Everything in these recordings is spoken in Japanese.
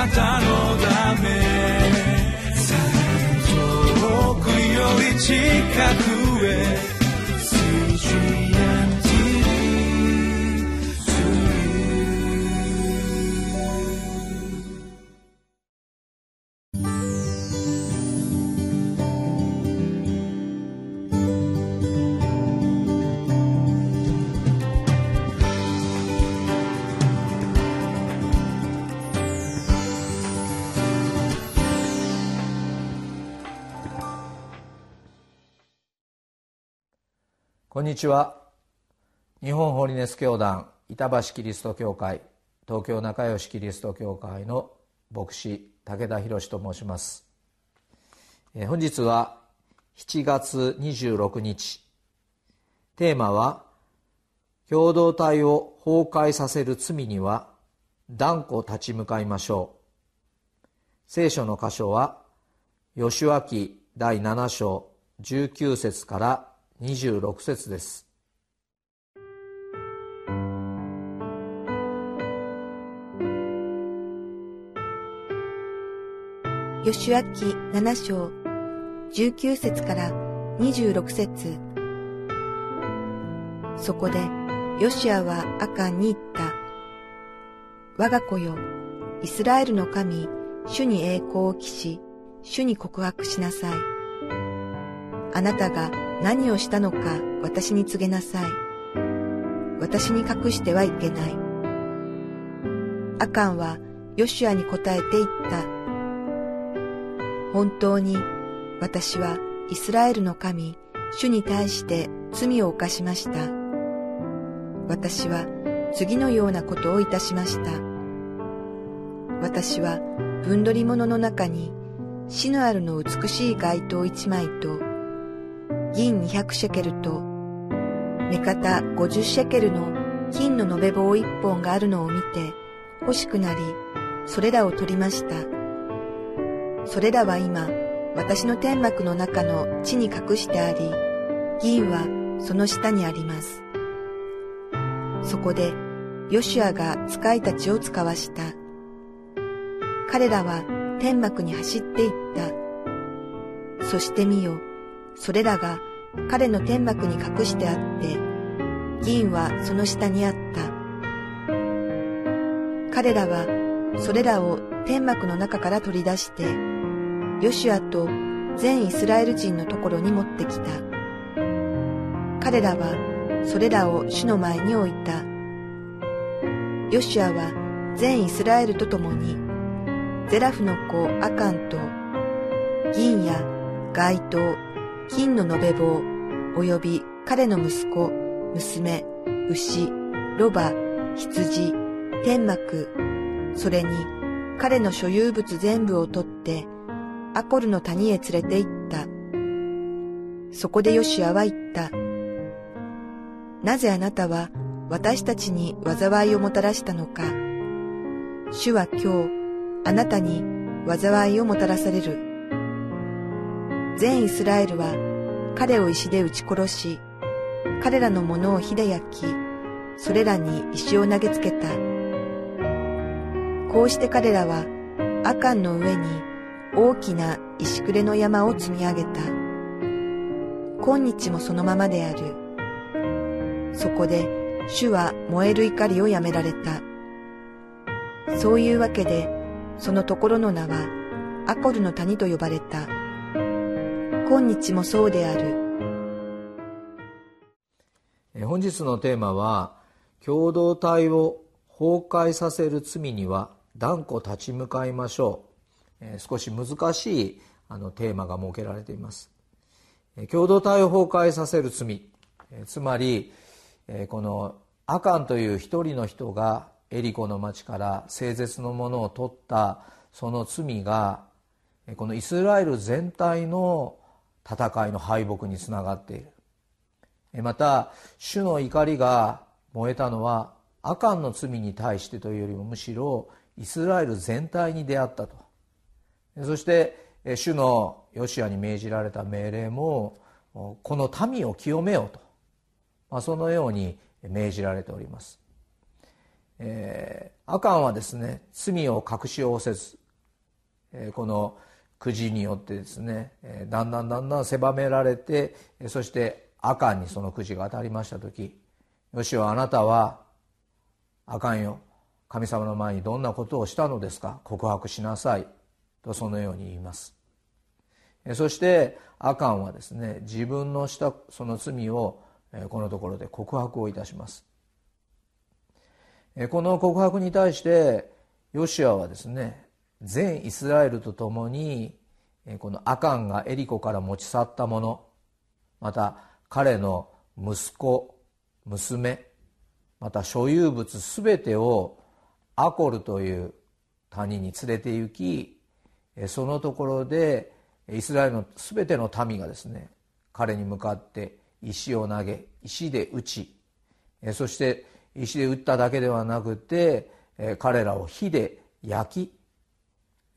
なたのため。遠くより近く。こんにちは。日本ホリネス教団板橋キリスト教会東京仲良しキリスト教会の牧師武田博と申します。本日は7月26日。テーマは共同体を崩壊させる罪には断固立ち向かいましょう。聖書の箇所は吉脇第7章19節から26節です吉明七章19節から26節そこでヨシアはアカンに言った。我が子よ、イスラエルの神、主に栄光を期し、主に告白しなさい。あなたが何をしたのか私に告げなさい。私に隠してはいけない。アカンはヨシュアに答えて言った。本当に私はイスラエルの神、主に対して罪を犯しました。私は次のようなことをいたしました。私は分取り物の中に死のあるの美しい街灯一枚と銀200シェケルと、目方50シェケルの金の延べ棒一本があるのを見て欲しくなり、それらを取りました。それらは今、私の天幕の中の地に隠してあり、銀はその下にあります。そこで、ヨシュアが使いたちを使わした。彼らは天幕に走っていった。そして見よ、それらが彼の天幕に隠してあって、銀はその下にあった。彼らはそれらを天幕の中から取り出して、ヨシュアと全イスラエル人のところに持ってきた。彼らはそれらを主の前に置いた。ヨシュアは全イスラエルと共に、ゼラフの子アカンと、銀や街灯、金の延べ棒、及び彼の息子、娘、牛、ロバ、羊、天幕、それに彼の所有物全部を取って、アコルの谷へ連れて行った。そこでヨシアは言った。なぜあなたは私たちに災いをもたらしたのか。主は今日、あなたに災いをもたらされる。全イスラエルは彼を石で撃ち殺し、彼らのものを火で焼き、それらに石を投げつけた。こうして彼らはアカンの上に大きな石くれの山を積み上げた。今日もそのままである。そこで主は燃える怒りをやめられた。そういうわけで、そのところの名はアコルの谷と呼ばれた。今日もそうである本日のテーマは共同体を崩壊させる罪には断固立ち向かいましょう少し難しいあのテーマが設けられています共同体を崩壊させる罪つまりこのアカンという一人の人がエリコの町から聖絶のものを取ったその罪がこのイスラエル全体の戦いの敗北につながっている。また主の怒りが燃えたのはアカンの罪に対してというよりもむしろイスラエル全体に出会ったと。そして主のヨシアに命じられた命令もこの民を清めようと、まあ、そのように命じられております。えー、アカンはですね罪を隠し仰せず、このくじによってですね、だんだんだんだん狭められてそしてアカンにそのくじが当たりました時よしはあなたはあかんよ。神様の前にどんなことをしたのですか？告白しなさい。とそのように言います。そしてアカンはですね自分のしたその罪をこのところで告白をいたします。この告白に対してヨシアはですね全イスラエルと共にこのアカンがエリコから持ち去ったものまた彼の息子娘また所有物すべてをアコルという谷に連れて行きそのところでイスラエルのすべての民がですね彼に向かって石を投げ石で打ちそして石で打っただけではなくて彼らを火で焼き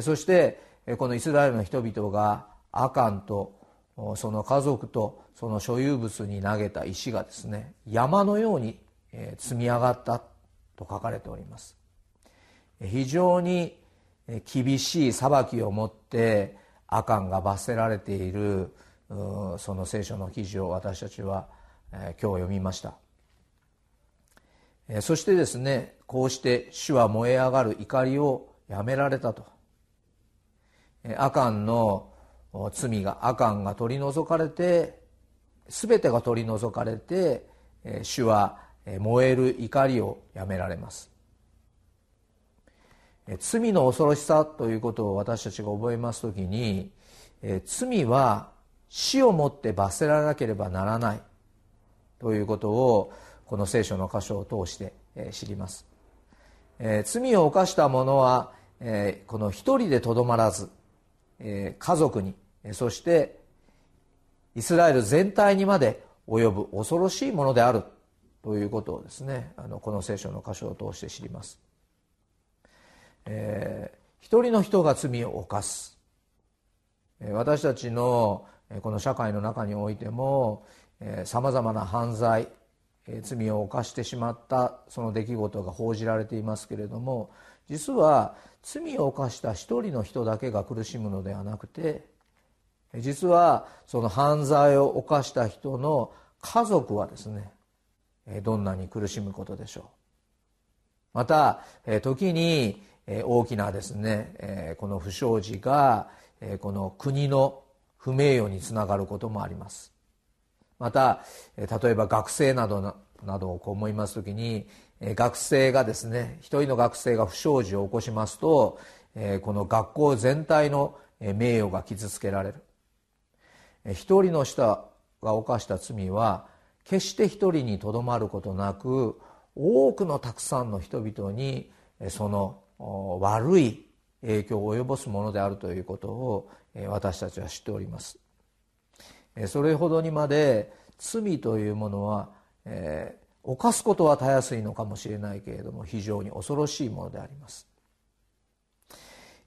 そしてこのイスラエルの人々がアカンとその家族とその所有物に投げた石がですね山のように積み上がったと書かれております。非常に厳しい裁きをもってアカンが罰せられているその聖書の記事を私たちは今日読みました。そしてですねこうして主は燃え上がる怒りをやめられたと。アカンの罪がアカンが取り除かれて全てが取り除かれて主は燃える怒りをやめられます。罪の恐ろしさということを私たちが覚えます時に罪は死をもって罰せられなければならない。ということをこの聖書の箇所を通して知ります、罪を犯した者は、この一人でとどまらず、家族にそしてイスラエル全体にまで及ぶ恐ろしいものであるということをですねあのこの聖書の箇所を通して知ります、えー、一人の人が罪を犯す。私たちのこの社会の中においてもさまざまな犯罪罪を犯してしまったその出来事が報じられていますけれども実は罪を犯した一人の人だけが苦しむのではなくて実はその犯罪を犯した人の家族はですねどんなに苦しむことでしょう。また時に大きなですねこの不祥事がこの国の不名誉につながることもあります。また例えば学生などなどをこう思います時に学生がですね一人の学生が不祥事を起こしますとこの学校全体の名誉が傷つけられる。一人の人が犯した罪は決して一人にとどまることなく多くのたくさんの人々にその悪い影響を及ぼすものであるということを私たちは知っております。それほどにまで罪というものは、えー、犯すことはたやすいのかもしれないけれども非常に恐ろしいものであります、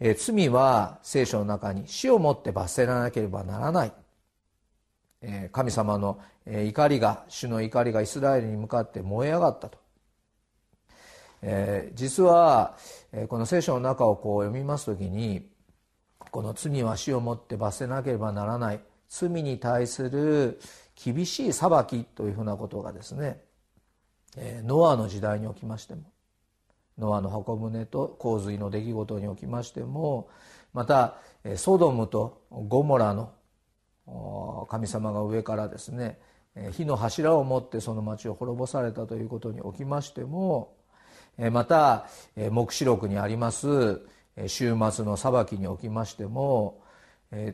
えー、罪は聖書の中に死をもって罰せらなければならない。え神様の怒りが主の怒りがイスラエルに向かって燃え上がったと。え実はこの聖書の中をこう読みます時にこの罪は死をもって罰せなければならない。罪に対する厳しい裁きというふうなことがですねノアの時代に起きましてもノアの箱舟と洪水の出来事におきましてもまたソドムとゴモラの神様が上からですね火の柱を持ってその町を滅ぼされたということにおきましてもまた黙示録にあります終末の裁きにおきましても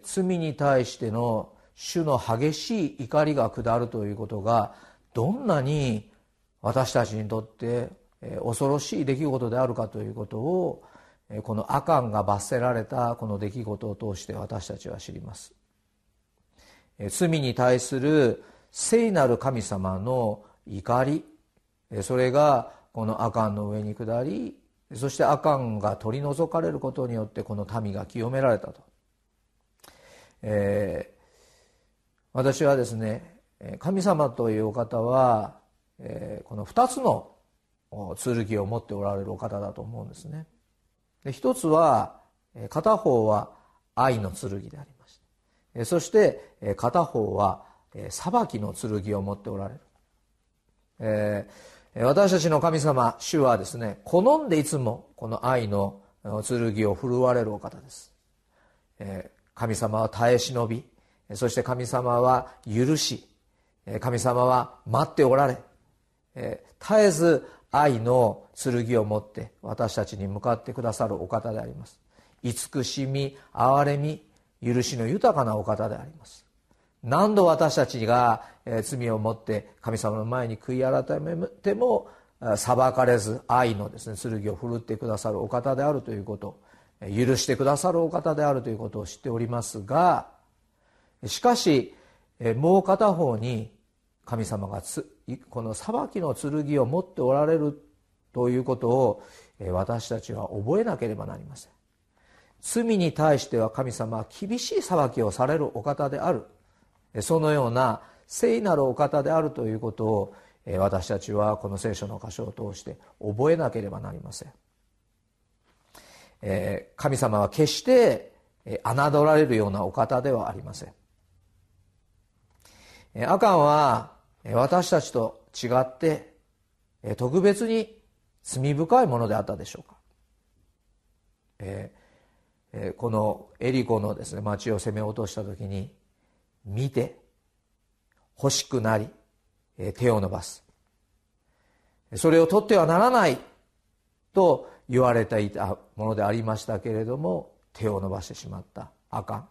罪に対しての主の激しい怒りが下るということがどんなに私たちにとって恐ろしい出来事であるかということをこのアカンが罰せられたこの出来事を通して私たちは知ります。罪に対する聖なる神様の怒りそれがこのアカンの上に下りそしてアカンが取り除かれることによってこの民が清められたと、え、私はですね神様というお方は、この2つの剣を持っておられるお方だと思うんですね。一つは片方は愛の剣でありましてそして片方は裁きの剣を持っておられる、えー、私たちの神様主はですね好んでいつもこの愛の剣を振るわれるお方です、えー、神様は耐え忍びそして神様は許し神様は待っておられ絶えず愛の剣を持って私たちに向かってくださるお方であります。慈しみ憐れみ許しの豊かなお方であります。何度私たちが罪を持って神様の前に悔い改めても裁かれず愛のですね剣を振るってくださるお方であるということ許してくださるお方であるということを知っておりますがしかしもう片方に神様がこの裁きの剣を持っておられるということを私たちは覚えなければなりません。罪に対しては神様は厳しい裁きをされるお方である。そのような聖なるお方であるということを私たちはこの聖書の箇所を通して覚えなければなりません。神様は決して侮られるようなお方ではありません。アカンは私たちと違って特別に罪深いものであったでしょうか、えー、このエリコのですね町を攻め落とした時に見て欲しくなり手を伸ばす。それを取ってはならないと言われていたものでありましたけれども手を伸ばしてしまったアカ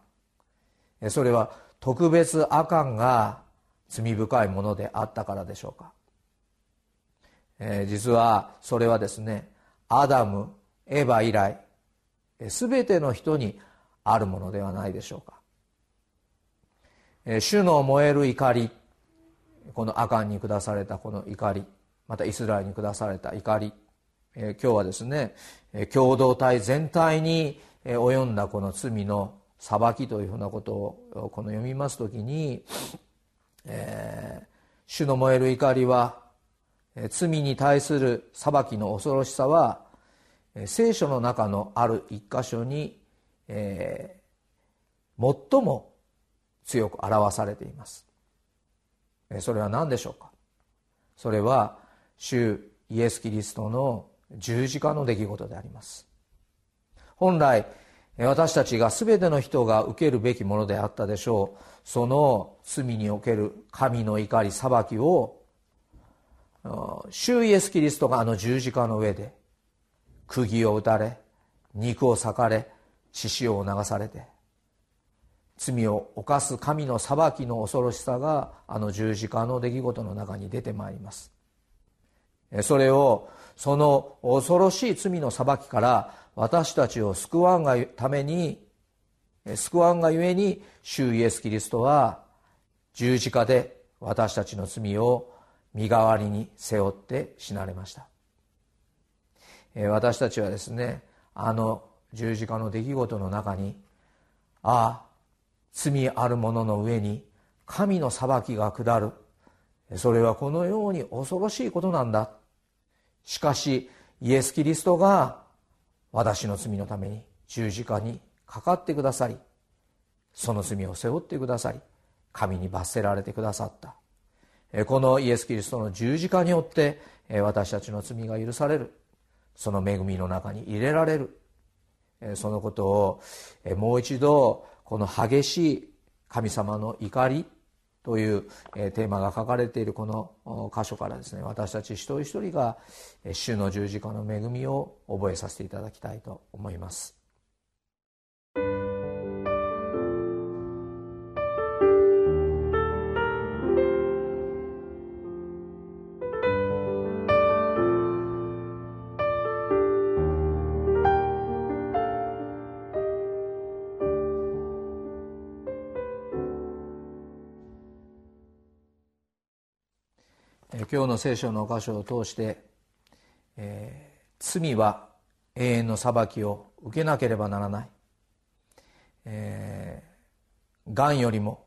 ンそれは特別アカンが罪深いものであったからでしょうか、えー、実はそれはですねアダムエヴァ以来全ての人にあるものではないでしょうか、えー、主の燃える怒りこのアカンに下されたこの怒りまたイスラエルに下された怒り、えー、今日はですね共同体全体に及んだこの罪の裁きというふうなことをこの読みますときにえー、主の燃える怒りは、え、罪に対する裁きの恐ろしさは、え、聖書の中のある一箇所に、えー、最も強く表されています、え、それは何でしょうか？それは主イエス・キリストの十字架の出来事であります。本来私たちが全ての人が受けるべきものであったでしょう。その罪における神の怒り裁きを主イエス・キリストがあの十字架の上で釘を打たれ肉を裂かれ血潮を流されて罪を犯す神の裁きの恐ろしさがあの十字架の出来事の中に出てまいります。それをその恐ろしい罪の裁きから私たちを救わんがために救わんがゆえに主イエス・キリストは十字架で私たちの罪を身代わりに背負って死なれました。私たちはですねあの十字架の出来事の中にああ罪ある者の上に神の裁きが下る。それはこのように恐ろしいことなんだ。しかしイエス・キリストが私の罪のために十字架にかかってくださりその罪を背負ってくださり神に罰せられてくださった。このイエス・キリストの十字架によって私たちの罪が許される。その恵みの中に入れられる。そのことをもう一度この激しい神様の怒りというテーマが書かれているこの箇所からですね私たち一人一人が主の十字架の恵みを覚えさせていただきたいと思います。今日の聖書の箇所を通して、えー、罪は永遠の裁きを受けなければならない、えー、がんよりも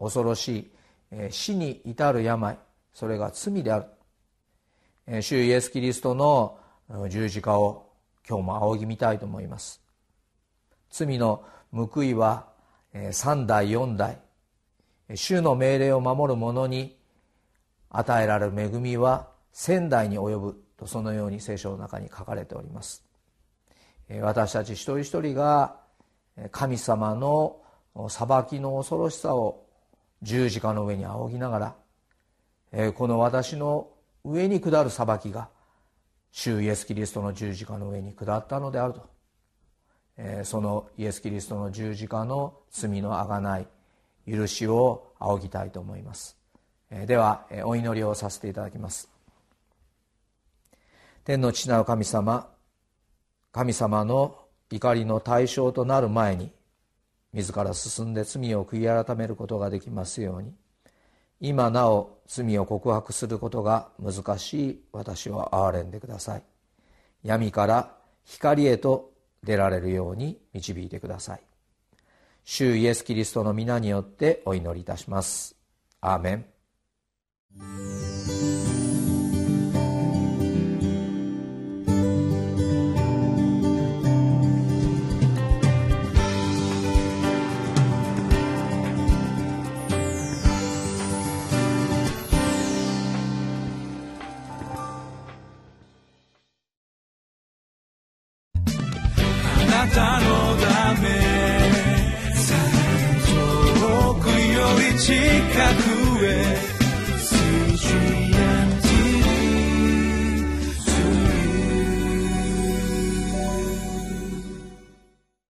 恐ろしい、えー、死に至る病それが罪である。主イエス・キリストの十字架を今日も仰ぎ見たいと思います。罪の報いは三代四代。主の命令を守る者に与えられる恵みは千代に及ぶとそのように聖書の中に書かれております。私たち一人一人が神様の裁きの恐ろしさを十字架の上に仰ぎながらこの私の上に下る裁きが主イエス・キリストの十字架の上に下ったのであると。そのイエス・キリストの十字架の罪のあがない許しを仰ぎたいと思います。ではお祈りをさせていただきます。天の父なる神様神様の怒りの対象となる前に自ら進んで罪を悔い改めることができますように今なお罪を告白することが難しい私を憐れんでください。闇から光へと出られるように導いてください。主イエス・キリストの皆によってお祈りいたします。アーメン。な